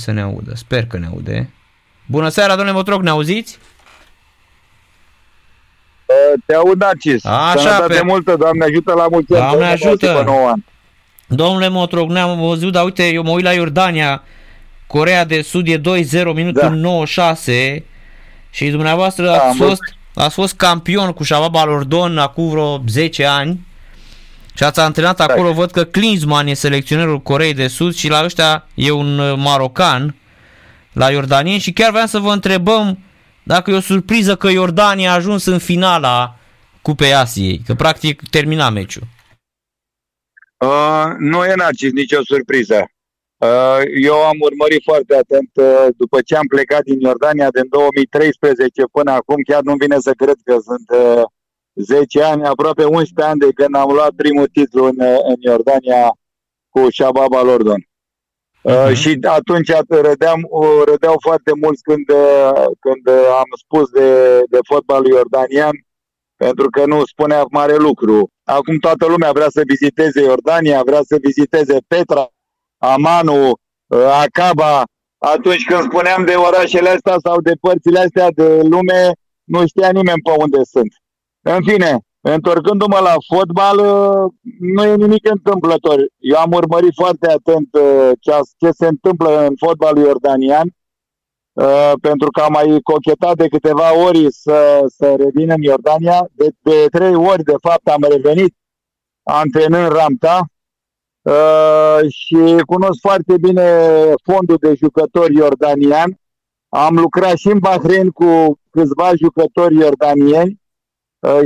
să ne audă. Sper că ne aude. Bună seara, domnule Motroc, ne auziți? Te aud, Narcis. Așa, Sănătate pe- multă, Doamne ajută la mulți ani. Doamne Mulți ajută. Pe 9 ani. Domnule Motroc, ne-am văzut, dar uite, eu mă uit la Iordania, Corea de Sud e 2-0, minutul Da. 96 și dumneavoastră Da, ați, am fost, ați fost campion cu Shabab Alordon acum vreo 10 ani și ați antrenat acolo, văd că Klinsmann e selecționerul Coreei de Sud și la ăștia e un uh, marocan la iordanieni și chiar vreau să vă întrebăm dacă e o surpriză că Iordania a ajuns în finala Cupei Asiei, că practic termina meciul. Uh, nu e Narcis nicio surpriză. Uh, eu am urmărit foarte atent uh, după ce am plecat din Iordania din 2013 până acum, chiar nu vine să cred că sunt uh, 10 ani, aproape 11 ani de când am luat primul titlu în, uh, în Iordania cu Shabab al Ordon. Uh, Mhm. și atunci râdeam, uh, râdeau foarte mulți când, uh, când uh, am spus de, de fotbalul iordanian, pentru că nu spunea mare lucru. Acum toată lumea vrea să viziteze Iordania, vrea să viziteze Petra, Amanu, uh, Acaba. Atunci când spuneam de orașele astea sau de părțile astea de lume, nu știa nimeni pe unde sunt. În fine, întorcându-mă la fotbal, uh, nu e nimic întâmplător. Eu am urmărit foarte atent uh, ce, a- ce se întâmplă în fotbalul iordanian, uh, pentru că am mai cochetat de câteva ori să, să revin în Iordania. De, de trei ori, de fapt, am revenit antrenând Ramta uh, și cunosc foarte bine fondul de jucători iordanian. Am lucrat și în Bahrain cu câțiva jucători iordanieni Uh,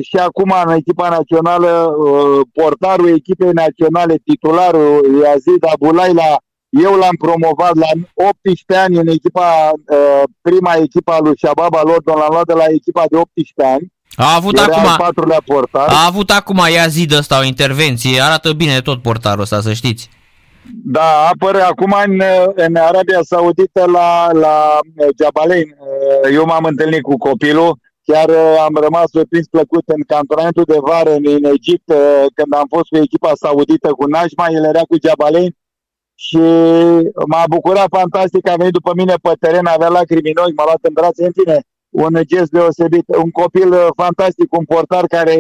și acum în echipa națională, uh, portarul echipei naționale, titularul Yazid Abulaila, eu l-am promovat la 18 ani în echipa, uh, prima echipa lui Shabab al Ordon, l-am luat de la echipa de 18 ani. A avut Era al acum, patrulea portar. a avut acum Yazid ăsta o intervenție, arată bine tot portarul ăsta, să știți. Da, apără acum în, în Arabia Saudită la, la uh, Jabalein. Uh, Eu m-am întâlnit cu copilul, chiar uh, am rămas surprins plăcut în cantonamentul de vară în, în Egipt, uh, când am fost cu echipa saudită cu Najma, el era cu Jabalein și m-a bucurat fantastic, a venit după mine pe teren, avea lacrimi în ochi, m-a luat în brațe, în fine, un gest deosebit, un copil uh, fantastic, un portar care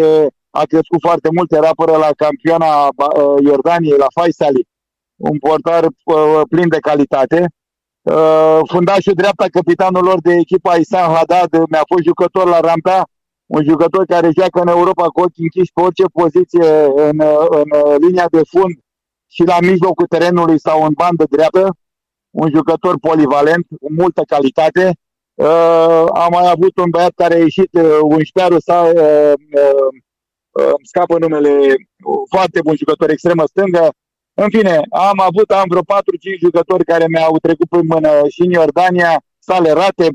a crescut foarte mult, era până la campioana uh, Iordaniei, la Faisali, un portar uh, plin de calitate. Uh, fundașul dreapta, capitanul lor de echipa Isan Haddad, mi-a fost jucător la Ramta, un jucător care joacă în Europa cu ochii închiși pe orice poziție în, uh, în uh, linia de fund și la mijlocul terenului sau în bandă dreaptă, un jucător polivalent, cu multă calitate. Uh, am mai avut un băiat care a ieșit, uh, un șpearul sa, uh, uh, uh, îmi scapă numele, uh, foarte bun jucător, extremă stângă, în fine, am avut, am vreo 4-5 jucători care mi-au trecut pe mână și în Iordania, Sale Rateb,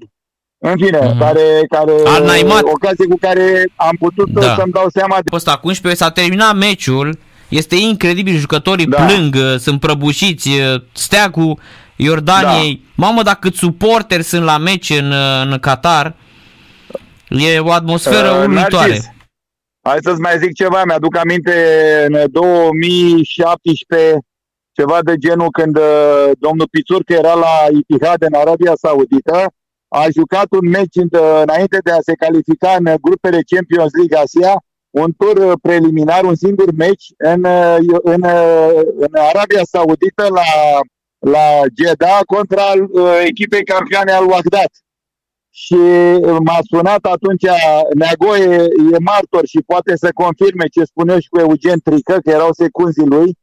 în fine, Mhm. care, care Al Naimat. ocazie cu care am putut Da. da. să-mi dau seama de A fost acum 11, s-a terminat meciul, este incredibil, jucătorii Da. plâng, uh, sunt prăbușiți, uh, steagul Iordaniei, Da. mamă, dacă cât suporteri sunt la meci în, uh, în Qatar, e o atmosferă Uh, uluitoare. Narcis, Hai să-ți mai zic ceva, mi-aduc aminte în 2017, ceva de genul când uh, domnul Pițurcă era la Itihad în Arabia Saudită, a jucat un meci în- înainte de a se califica în grupele Champions League Asia, un tur uh, preliminar, un singur meci în, uh, în, uh, în Arabia Saudită la, la Jeddah contra uh, echipei campioane al Wagdat și m-a sunat atunci Neagoe e martor și poate să confirme ce spune și cu Eugen Trică, că erau secunzii lui.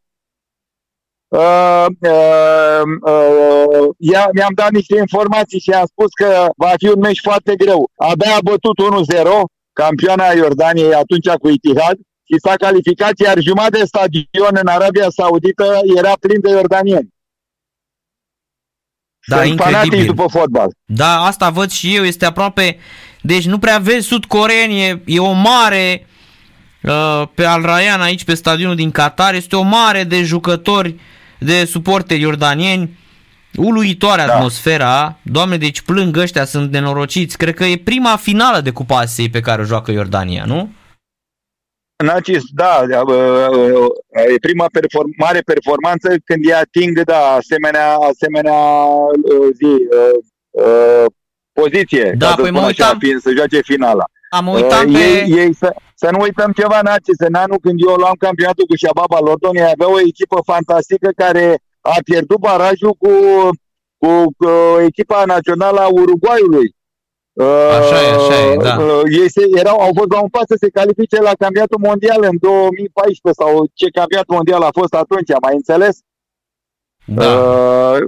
Uh, uh, uh, ia, mi-am dat niște informații și am spus că va fi un meci foarte greu. Abia a bătut 1-0 campioana Iordaniei atunci cu Itihad și s-a calificat, iar jumătate de stadion în Arabia Saudită era plin de iordanieni. Da, Sunt incredibil. fanatici după fotbal. Da, asta văd și eu, este aproape, deci nu prea vezi sud-coreeni, e, e o mare uh, pe Al Rayyan aici pe stadionul din Qatar, este o mare de jucători, de suporteri iordanieni, uluitoare Da. atmosfera, doamne, deci plâng ăștia, sunt nenorociți, cred că e prima finală de Cupa Asiei pe care o joacă Iordania, nu? Nacis, da, e prima perform- mare performanță când ei ating, da, asemenea, asemenea zi, poziție, da, ca păi să uitam, așa, fiind, să joace finala. Am uitat uh, pe... Ei, ei să, să nu uităm ceva, Nacis, în anul când eu luam campionatul cu Shababa Lordon, ei avea o echipă fantastică care a pierdut barajul cu, cu, cu echipa națională a Uruguayului. Așa e, așa e, da. Uh, ei se, erau, au fost la un pas să se califice la campionatul mondial în 2014 sau ce campionat mondial a fost atunci, mai înțeles? Da. Uh,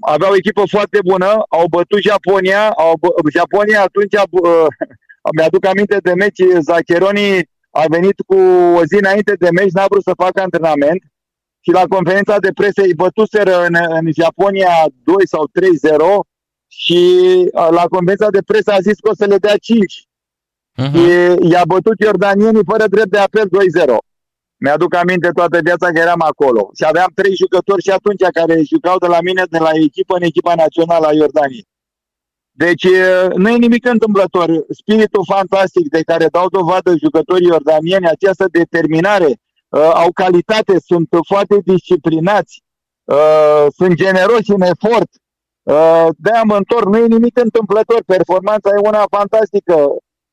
aveau o echipă foarte bună, au bătut Japonia, au, Japonia atunci, uh, mi-aduc aminte de meci, Zaccheroni a venit cu o zi înainte de meci, n-a vrut să facă antrenament și la conferința de presă îi bătuseră în, în Japonia 2 sau 3-0 și la conferința de presă a zis că o să le dea 5. Uh-huh. Și i-a bătut iordanienii fără drept de apel 2-0. Mi-aduc aminte toată viața că eram acolo. Și aveam trei jucători și atunci care jucau de la mine, de la echipă în echipa națională a Iordaniei. Deci nu e nimic întâmplător. Spiritul fantastic de care dau dovadă jucătorii iordanieni, această determinare, au calitate, sunt foarte disciplinați, sunt generoși în efort, Uh, de-aia mă întorc, nu e nimic întâmplător, performanța e una fantastică.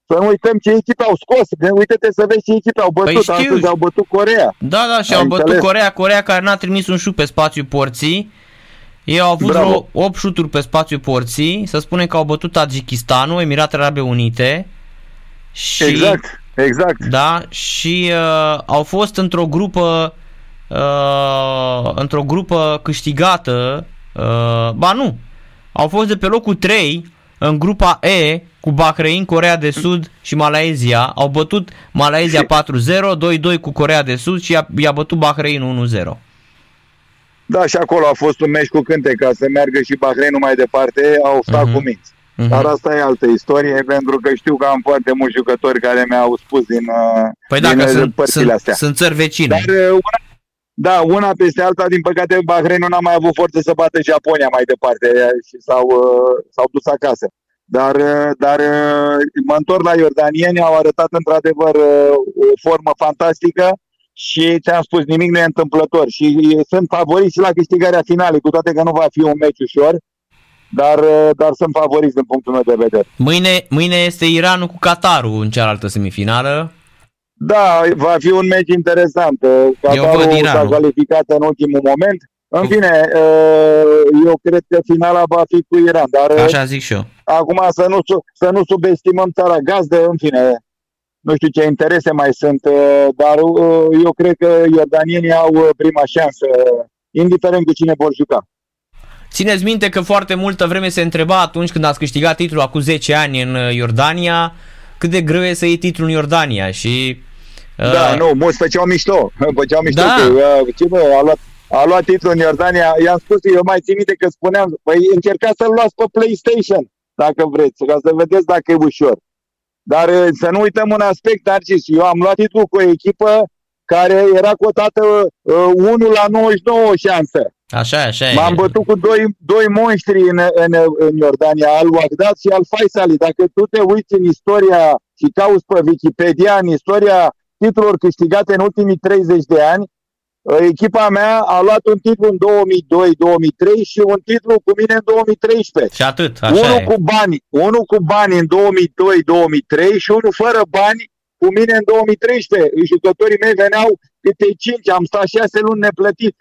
Să nu uităm ce echipe au scos, uite-te să vezi ce echipe au bătut, păi astăzi au bătut Corea. Da, da, și Ai au înțeles? bătut Corea, Corea care n-a trimis un șut pe spațiu porții. Ei au avut vreo 8 șuturi pe spațiu porții, să spunem că au bătut Tajikistanul, Emiratele Arabe Unite. Și, exact, exact. Da, și uh, au fost într-o grupă uh, într-o grupă câștigată Uh, ba nu, au fost de pe locul 3 în grupa E cu Bahrain, Corea de Sud și Malaezia. Au bătut Malaezia 4-0, 2-2 cu Corea de Sud și i-a, i-a bătut Bahrain 1-0. Da, și acolo a fost un meci cu cânte ca să meargă și Bahreinul mai departe, au stat uh-huh. cu minți. Uh-huh. Dar asta e altă istorie, pentru că știu că am foarte mulți jucători care mi-au spus din, uh, păi din dacă sunt, sunt, astea. Sunt țări vecine. Dar uh, una da, una peste alta, din păcate, Bahreinul n-a mai avut forță să bată Japonia mai departe și s-au, uh, s-au dus acasă. Dar, uh, dar uh, mă întorc la iordanieni, au arătat într-adevăr o formă fantastică și ți-am spus, nimic nu e întâmplător și sunt favoriți la câștigarea finalei, cu toate că nu va fi un meci ușor, dar, dar sunt favoriți din punctul meu de vedere. Mâine, mâine este Iranul cu Qatarul în cealaltă semifinală. Da, va fi un meci interesant. Qatarul s-a calificat în ultimul moment. În fine, eu cred că finala va fi cu Iran, dar Așa zic și eu. acum să nu, să nu subestimăm țara gazdă, în fine, nu știu ce interese mai sunt, dar eu cred că iordanienii au prima șansă, indiferent cu cine vor juca. Țineți minte că foarte multă vreme se întreba atunci când ați câștigat titlul acum 10 ani în Iordania, cât de greu e să iei titlul în Iordania și da, uh, nu, mulți făceau mișto. Făceau mișto da. că, uh, ce bă, a luat, a luat titlul în Iordania. I-am spus, eu mai țin minte că spuneam, păi încercați să-l luați pe PlayStation, dacă vreți, ca să vedeți dacă e ușor. Dar uh, să nu uităm un aspect, Narcis. Eu am luat titlul cu o echipă care era cotată uh, 1 la 99 șansă. Așa, așa M-am bătut cu doi, doi monștri în, în, în Iordania, al Wagdad și al Faisali. Dacă tu te uiți în istoria și cauți pe Wikipedia, în istoria titluri câștigate în ultimii 30 de ani. Uh, echipa mea a luat un titlu în 2002-2003 și un titlu cu mine în 2013. Și atât, așa unul e. cu bani, unul cu bani în 2002-2003 și unul fără bani cu mine în 2013. Jucătorii mei veneau câte 5, am stat 6 luni neplătit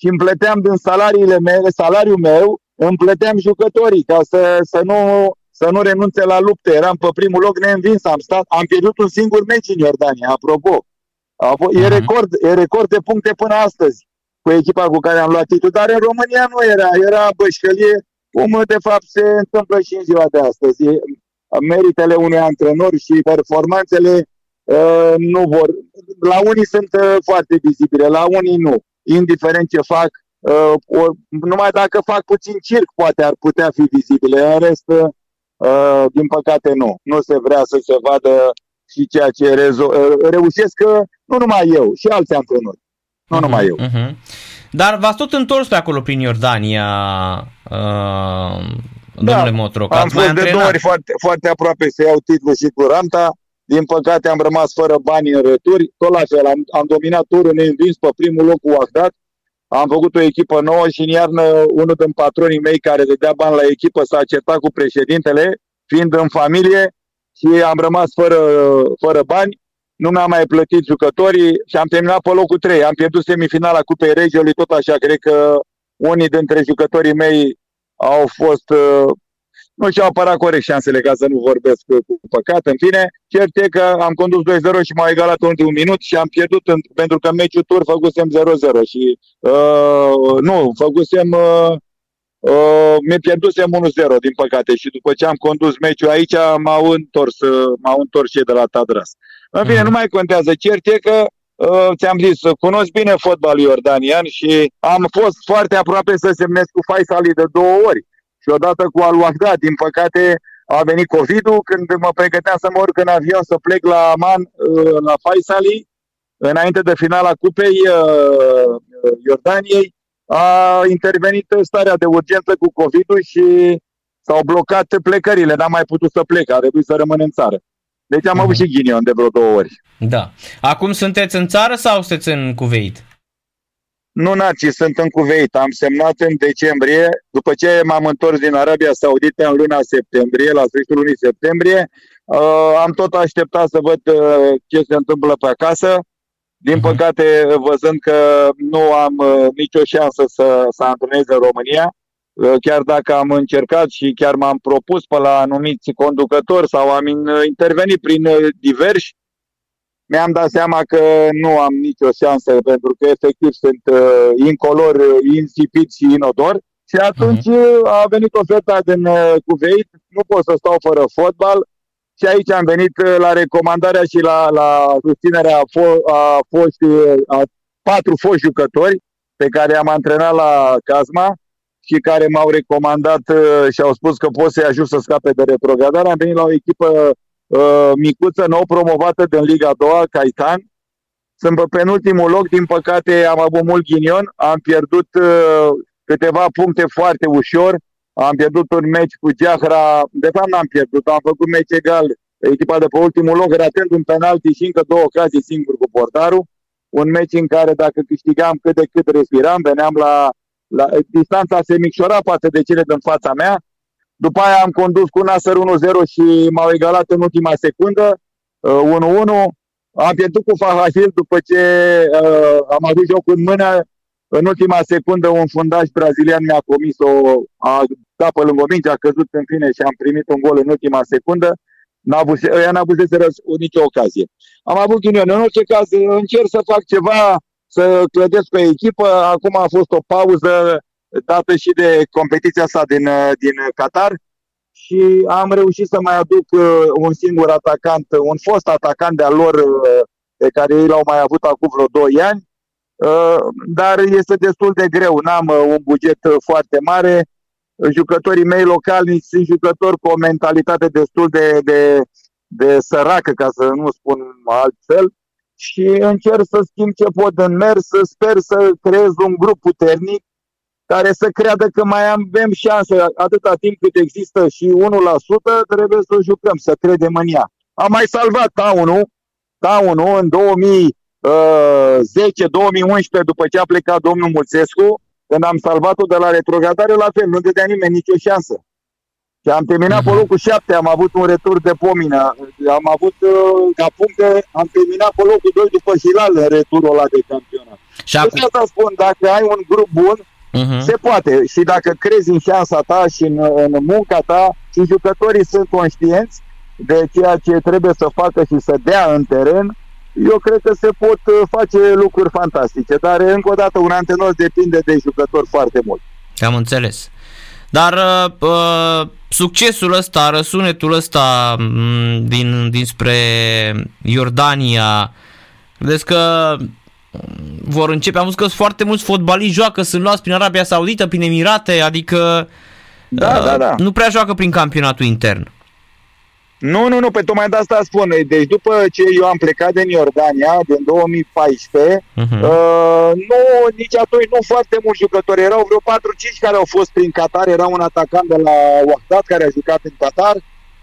și îmi plăteam din salariile mele, salariul meu, îmi plăteam jucătorii ca să, să nu să nu renunțe la lupte. Eram pe primul loc neînvins, am stat, am pierdut un singur meci în Iordania, apropo. E, mhm. record, e record de puncte până astăzi cu echipa cu care am luat titlul, dar în România nu era, era bășcălie, cum de fapt se întâmplă și în ziua de astăzi. Meritele unui antrenor și performanțele uh, nu vor. La unii sunt uh, foarte vizibile, la unii nu. Indiferent ce fac, uh, o, numai dacă fac puțin circ, poate ar putea fi vizibile. În rest, uh, Uh, din păcate nu. Nu se vrea să se vadă și ceea ce rezo- uh, reușesc că nu numai eu, și alți antrenori. Nu uh-huh, numai eu. Uh-huh. Dar v-ați tot întors pe acolo prin Iordania, uh, domnule da, Motro. Am fost de două ori foarte, foarte aproape să iau titlul și cu Ranta, Din păcate am rămas fără bani în returi. Tot la fel, am, am dominat turul neînvins pe primul loc cu Wahdat. Am făcut o echipă nouă și în iarnă unul din patronii mei care dădea bani la echipă s-a certat cu președintele, fiind în familie și am rămas fără, fără bani. Nu mi-am mai plătit jucătorii și am terminat pe locul 3. Am pierdut semifinala Cupei Regiului, tot așa. Cred că unii dintre jucătorii mei au fost nu și-au apărat corect șansele ca să nu vorbesc cu păcat. În fine, cert e că am condus 2-0 și m-au egalat în un minut și am pierdut în, pentru că meciul tur făcusem 0-0 și uh, nu, făcusem uh, uh, mi pierdusem 1-0 din păcate și după ce am condus meciul aici m-au întors, m-au întors cei de la Tadras. În fine, mm. nu mai contează. Cert e că Uh, ți-am zis, cunosc bine fotbalul iordanian și am fost foarte aproape să semnez cu Faisali de două ori și odată cu al Wahda. Din păcate a venit COVID-ul când mă pregăteam să mă urc în avion să plec la Aman, uh, la Faisali, înainte de finala Cupei uh, Iordaniei, a intervenit starea de urgență cu COVID-ul și s-au blocat plecările, n-am mai putut să plec, a trebuit să rămân în țară. Deci am uh-huh. avut și ghinion de vreo două ori. Da. Acum sunteți în țară sau sunteți în Cuveit? Nu, Naci, sunt în Cuveit. Am semnat în decembrie, după ce m-am întors din Arabia Saudită în luna septembrie, la sfârșitul lunii septembrie. Uh, am tot așteptat să văd uh, ce se întâmplă pe acasă. Din uh-huh. păcate, văzând că nu am uh, nicio șansă să, să antrenez în România, uh, chiar dacă am încercat și chiar m-am propus pe la anumiți conducători sau am intervenit prin uh, diversi, mi-am dat seama că nu am nicio șansă pentru că efectiv sunt uh, incolor, uh, insipid și inodor. Și atunci uh-huh. a venit oferta din uh, Cuveit, nu pot să stau fără fotbal și aici am venit uh, la recomandarea și la, la susținerea a, fo- a, foști, a patru foști jucători pe care am antrenat la Casma și care m-au recomandat uh, și au spus că pot să-i ajut să scape de retrogradare. Am venit la o echipă uh, micuță, nou promovată din Liga 2, Caitan. Sunt pe penultimul loc, din păcate am avut mult ghinion, am pierdut uh, câteva puncte foarte ușor, am pierdut un meci cu Geahra, de fapt n-am pierdut, am făcut meci egal, echipa de pe ultimul loc, ratând un penalti și încă două ocazii singur cu portarul, un meci în care dacă câștigam cât de cât respiram, veneam la, la distanța se micșora față de cele din fața mea, după aia am condus cu Nasser 1-0 și m-au egalat în ultima secundă, 1-1. Uh, am pierdut cu Fahashil după ce uh, am avut jocul în mână. În ultima secundă un fundaj brazilian mi-a comis o a dat pe lângă minge, a căzut în fine și am primit un gol în ultima secundă. N-a avut, ăia n-a avut nicio ocazie. Am avut ghinion. În orice caz, încerc să fac ceva, să clădesc pe echipă. Acum a fost o pauză dată și de competiția asta din, uh, din Qatar. Și am reușit să mai aduc uh, un singur atacant, un fost atacant de-al lor uh, pe care ei l-au mai avut acum vreo 2 ani, dar este destul de greu, n-am un buget foarte mare, jucătorii mei locali sunt jucători cu o mentalitate destul de, de, de săracă, ca să nu spun altfel, și încerc să schimb ce pot în mers, sper să creez un grup puternic care să creadă că mai avem șanse atâta timp cât există și 1%, trebuie să o jucăm, să credem în ea. Am mai salvat Taunul, Taunul în 2010-2011, după ce a plecat domnul Mulțescu, când am salvat-o de la retrogradare, la fel, nu dădea nimeni nicio șansă. Și am terminat pe mhm. locul 7, am avut un retur de pomină, am avut uh, ca puncte, am terminat pe locul 2 după Hilal în returul ăla de campionat. Și acum... asta spun, dacă ai un grup bun, Uh-huh. Se poate. Și dacă crezi în șansa ta și în, în munca ta și jucătorii sunt conștienți de ceea ce trebuie să facă și să dea în teren, eu cred că se pot uh, face lucruri fantastice. Dar, încă o dată, un antrenor depinde de jucători foarte mult. Am înțeles. Dar uh, uh succesul ăsta, răsunetul ăsta mm, din, dinspre Iordania, vedeți că vor începe. Am văzut că foarte mulți fotbaliști joacă, sunt luați prin Arabia Saudită, prin Emirate, adică da, uh, da, da. nu prea joacă prin campionatul intern. Nu, nu, nu, pe tocmai de asta spun. Deci după ce eu am plecat din Iordania, din 2014, uh-huh. Mhm. uh, nu, nici atunci nu foarte mulți jucători. Erau vreo 4-5 care au fost prin Qatar. Era un atacant de la Wahdat care a jucat în Qatar.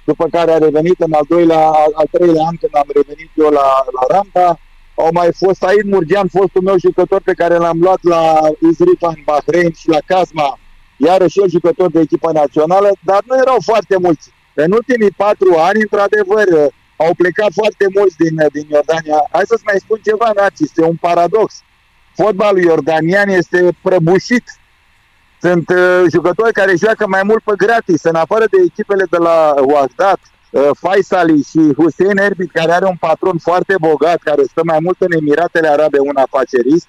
după care a revenit în al doilea, al, al treilea an când am revenit eu la, la Rampa, au mai fost Said Murgean, fostul meu jucător pe care l-am luat la Izrifa în Bahrain și la Casma, iarăși el jucător de echipa națională, dar nu erau foarte mulți. În ultimii patru ani, într-adevăr, au plecat foarte mulți din, din Iordania. Hai să-ți mai spun ceva, Naci, este un paradox. Fotbalul iordanian este prăbușit. Sunt uh, jucători care joacă mai mult pe gratis, în afară de echipele de la Wagdat, uh, Faisali și Hussein Erbit, care are un patron foarte bogat, care stă mai mult în Emiratele Arabe, un afacerist,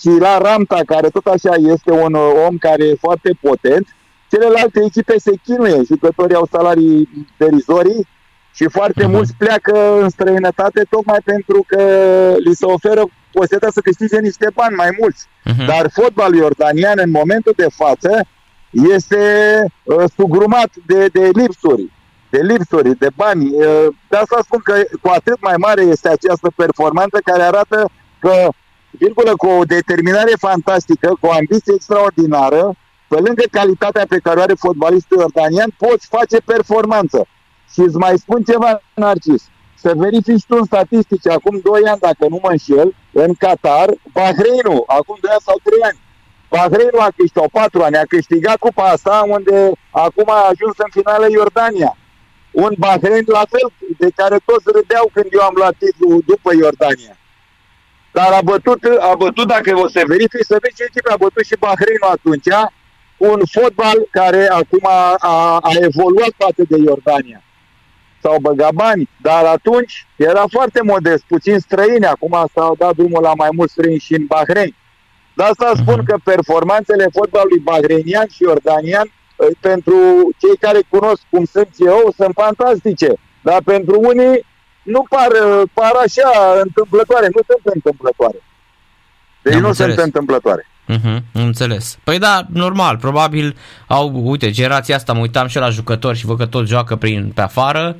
și la Ramta, care tot așa este un uh, om care e foarte potent, celelalte echipe se chinuie, jucătorii au salarii derizorii și foarte uh-huh. mulți pleacă în străinătate tocmai pentru că li se oferă posibilitatea să câștige niște bani mai mulți. Uh-huh. Dar fotbalul iordanian în momentul de față este uh, sugrumat de, de lipsuri, de lipsuri, de bani. Uh, de asta spun că cu atât mai mare este această performanță care arată că, virgulă, cu o determinare fantastică, cu o ambiție extraordinară, pe lângă calitatea pe care o are fotbalistul iordanian, poți face performanță. Și îți mai spun ceva, Narcis. Să verifici tu în statistici, acum 2 ani, dacă nu mă înșel, în Qatar, Bahreinul, acum 2 ani sau 3 ani, Bahreinul a câștigat, 4 ani, a câștigat cupa asta, unde acum a ajuns în finală Iordania. Un Bahrein la fel, de care toți râdeau când eu am luat titlul după Iordania. Dar a bătut, a bătut, dacă o să verifici, să vezi ce echipă a bătut și Bahreinul atunci, un fotbal care acum a, a, a evoluat față de Iordania. S-au băgat bani, dar atunci era foarte modest, puțin străini, acum s-au dat drumul la mai mulți străini și în Bahrein. De asta spun mhm. că performanțele fotbalului bahreinian și iordanian, ă, pentru cei care cunosc cum sunt eu, sunt fantastice. Dar pentru unii nu par, par așa întâmplătoare, nu sunt întâmplătoare. Deci Am nu înțeles. sunt întâmplătoare. Uh-huh, înțeles. Păi da, normal, probabil au, uite, generația asta, mă uitam și la jucători și văd că tot joacă prin, pe afară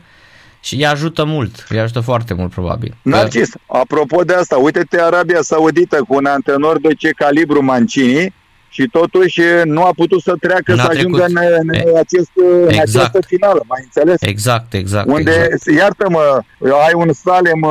și îi ajută mult, îi ajută foarte mult, probabil. Narcis, apropo de asta, uite-te Arabia Saudită cu un antenor de ce calibru Mancini și totuși nu a putut să treacă N-a să trecut. ajungă în, în, acest, exact. în această finală, mai înțeles? Exact, exact. Unde, exact. iartă-mă, ai un Salem,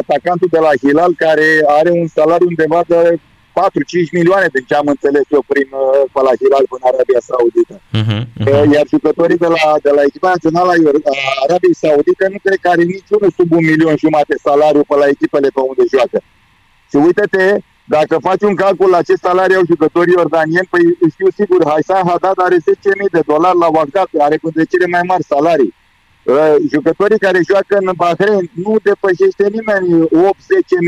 atacantul de la Hilal, care are un salariu undeva de 4-5 milioane, din ce am înțeles eu, prin uh, pe la Hilal în Arabia Saudită. Uh-huh, uh-huh. Iar jucătorii de la, de la echipa națională a Arabiei Saudite nu cred că are niciunul sub un milion jumate salariu pe la echipele pe unde joacă. Și uite-te, dacă faci un calcul la ce salariu au jucătorii iordanieni, păi știu sigur, Haisan Haddad are 10.000 de dolari la Wagdat, are cu cele mai mari salarii. Uh, jucătorii care joacă în Bahrain nu depășește nimeni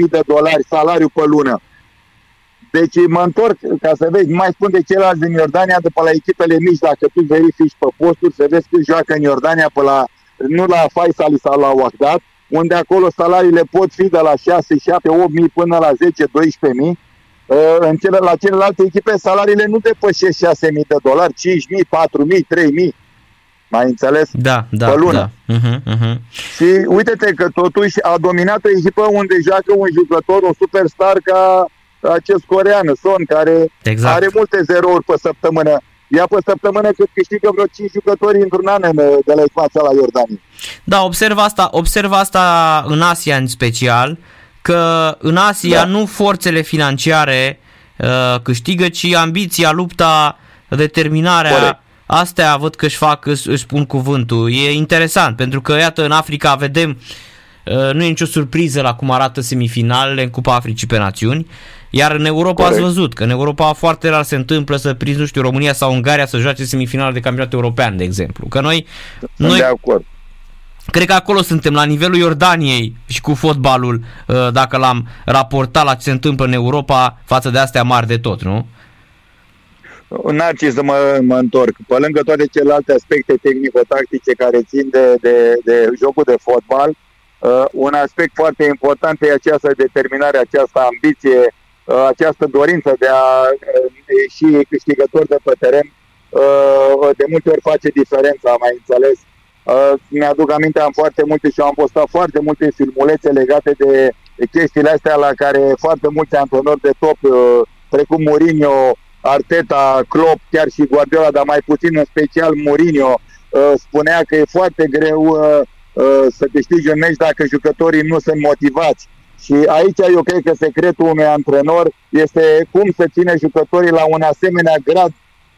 8-10.000 de dolari salariu pe lună. Deci mă întorc ca să vezi, mai spun de ceilalți din Iordania, de pe la echipele mici, dacă tu verifici pe posturi, să vezi că joacă în Iordania, pe la, nu la Faisal sau la Wagdat, unde acolo salariile pot fi de la 6, 7, 8 mii până la 10, 12 mii. Uh, în cele, la celelalte echipe salariile nu depășesc 6 mii de dolari, 5 mii, 4 mii, 3 mii. Mai înțeles? Da, da, pe lună. da. Uh-huh, uh-huh. Și uite-te că totuși a dominat o echipă unde joacă un jucător, o superstar ca acest corean, Son, care exact. are multe zerouri pe săptămână. Ea pe săptămână cât câștigă vreo 5 jucători într-un an de la ecuația la Iordania. Da, observ asta, observ asta în Asia în special, că în Asia da. nu forțele financiare uh, câștigă, ci ambiția, lupta, determinarea. Corect. Astea văd că își fac, își, își spun cuvântul. E interesant, pentru că, iată, în Africa vedem, uh, nu e nicio surpriză la cum arată semifinalele în Cupa Africii pe Națiuni. Iar în Europa Corect. ați văzut că în Europa foarte rar se întâmplă să prinzi, nu știu, România sau Ungaria să joace semifinal de campionat european, de exemplu. Că noi, Sunt noi de acord. Cred că acolo suntem, la nivelul Iordaniei și cu fotbalul, uh, dacă l-am raportat la ce se întâmplă în Europa față de astea mari de tot, nu? N-ar să mă, mă întorc. Pe lângă toate celelalte aspecte tehnico-tactice care țin de, de, de jocul de fotbal, uh, un aspect foarte important e această determinare, această ambiție Uh, această dorință de a uh, ieși câștigător de pe teren uh, de multe ori face diferența, am mai înțeles. Mi-aduc aminte, am foarte multe și am postat foarte multe filmulețe legate de chestiile astea la care foarte mulți antrenori de top, precum Mourinho, Arteta, Klopp, chiar și Guardiola, dar mai puțin în special Mourinho, spunea că e foarte greu să câștigi un meci dacă jucătorii nu sunt motivați. Și aici eu cred că secretul unui antrenor este cum să ține jucătorii la un asemenea grad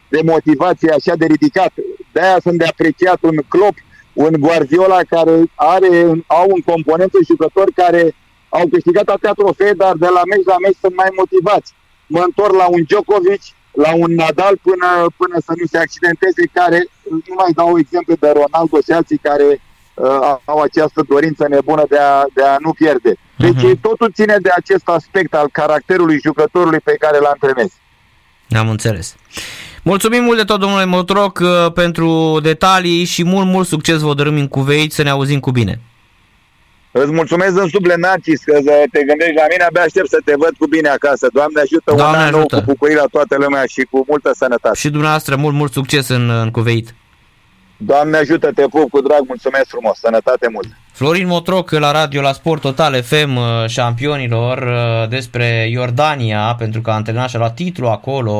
de motivație așa de ridicat. De-aia sunt de apreciat un Klopp, un Guardiola care are, au un componență jucători care au câștigat atâtea trofee, dar de la meci la meci sunt mai motivați. Mă întorc la un Djokovic, la un Nadal până, până să nu se accidenteze, care, nu mai dau exemple de Ronaldo și alții care uh, au această dorință nebună de a, de a nu pierde. Deci uh-huh. totul ține de acest aspect al caracterului jucătorului pe care îl antrenezi. Am înțeles. Mulțumim mult de tot, domnule Motroc, uh, pentru detalii și mult, mult succes vă dărâm în Cuveit, să ne auzim cu bine. Îți mulțumesc în suflet, Narcis, că te gândești la mine, abia aștept să te văd cu bine acasă. Doamne ajută, Doamne un an ajută. nou cu bucurie la toată lumea și cu multă sănătate. Și dumneavoastră, mult, mult succes în, în Cuveit. Doamne ajută, te pup cu drag, mulțumesc frumos, sănătate mult. Florin Motroc la radio la Sport Total FM uh, șampionilor uh, despre Iordania, pentru că a antrenat și a luat titlu acolo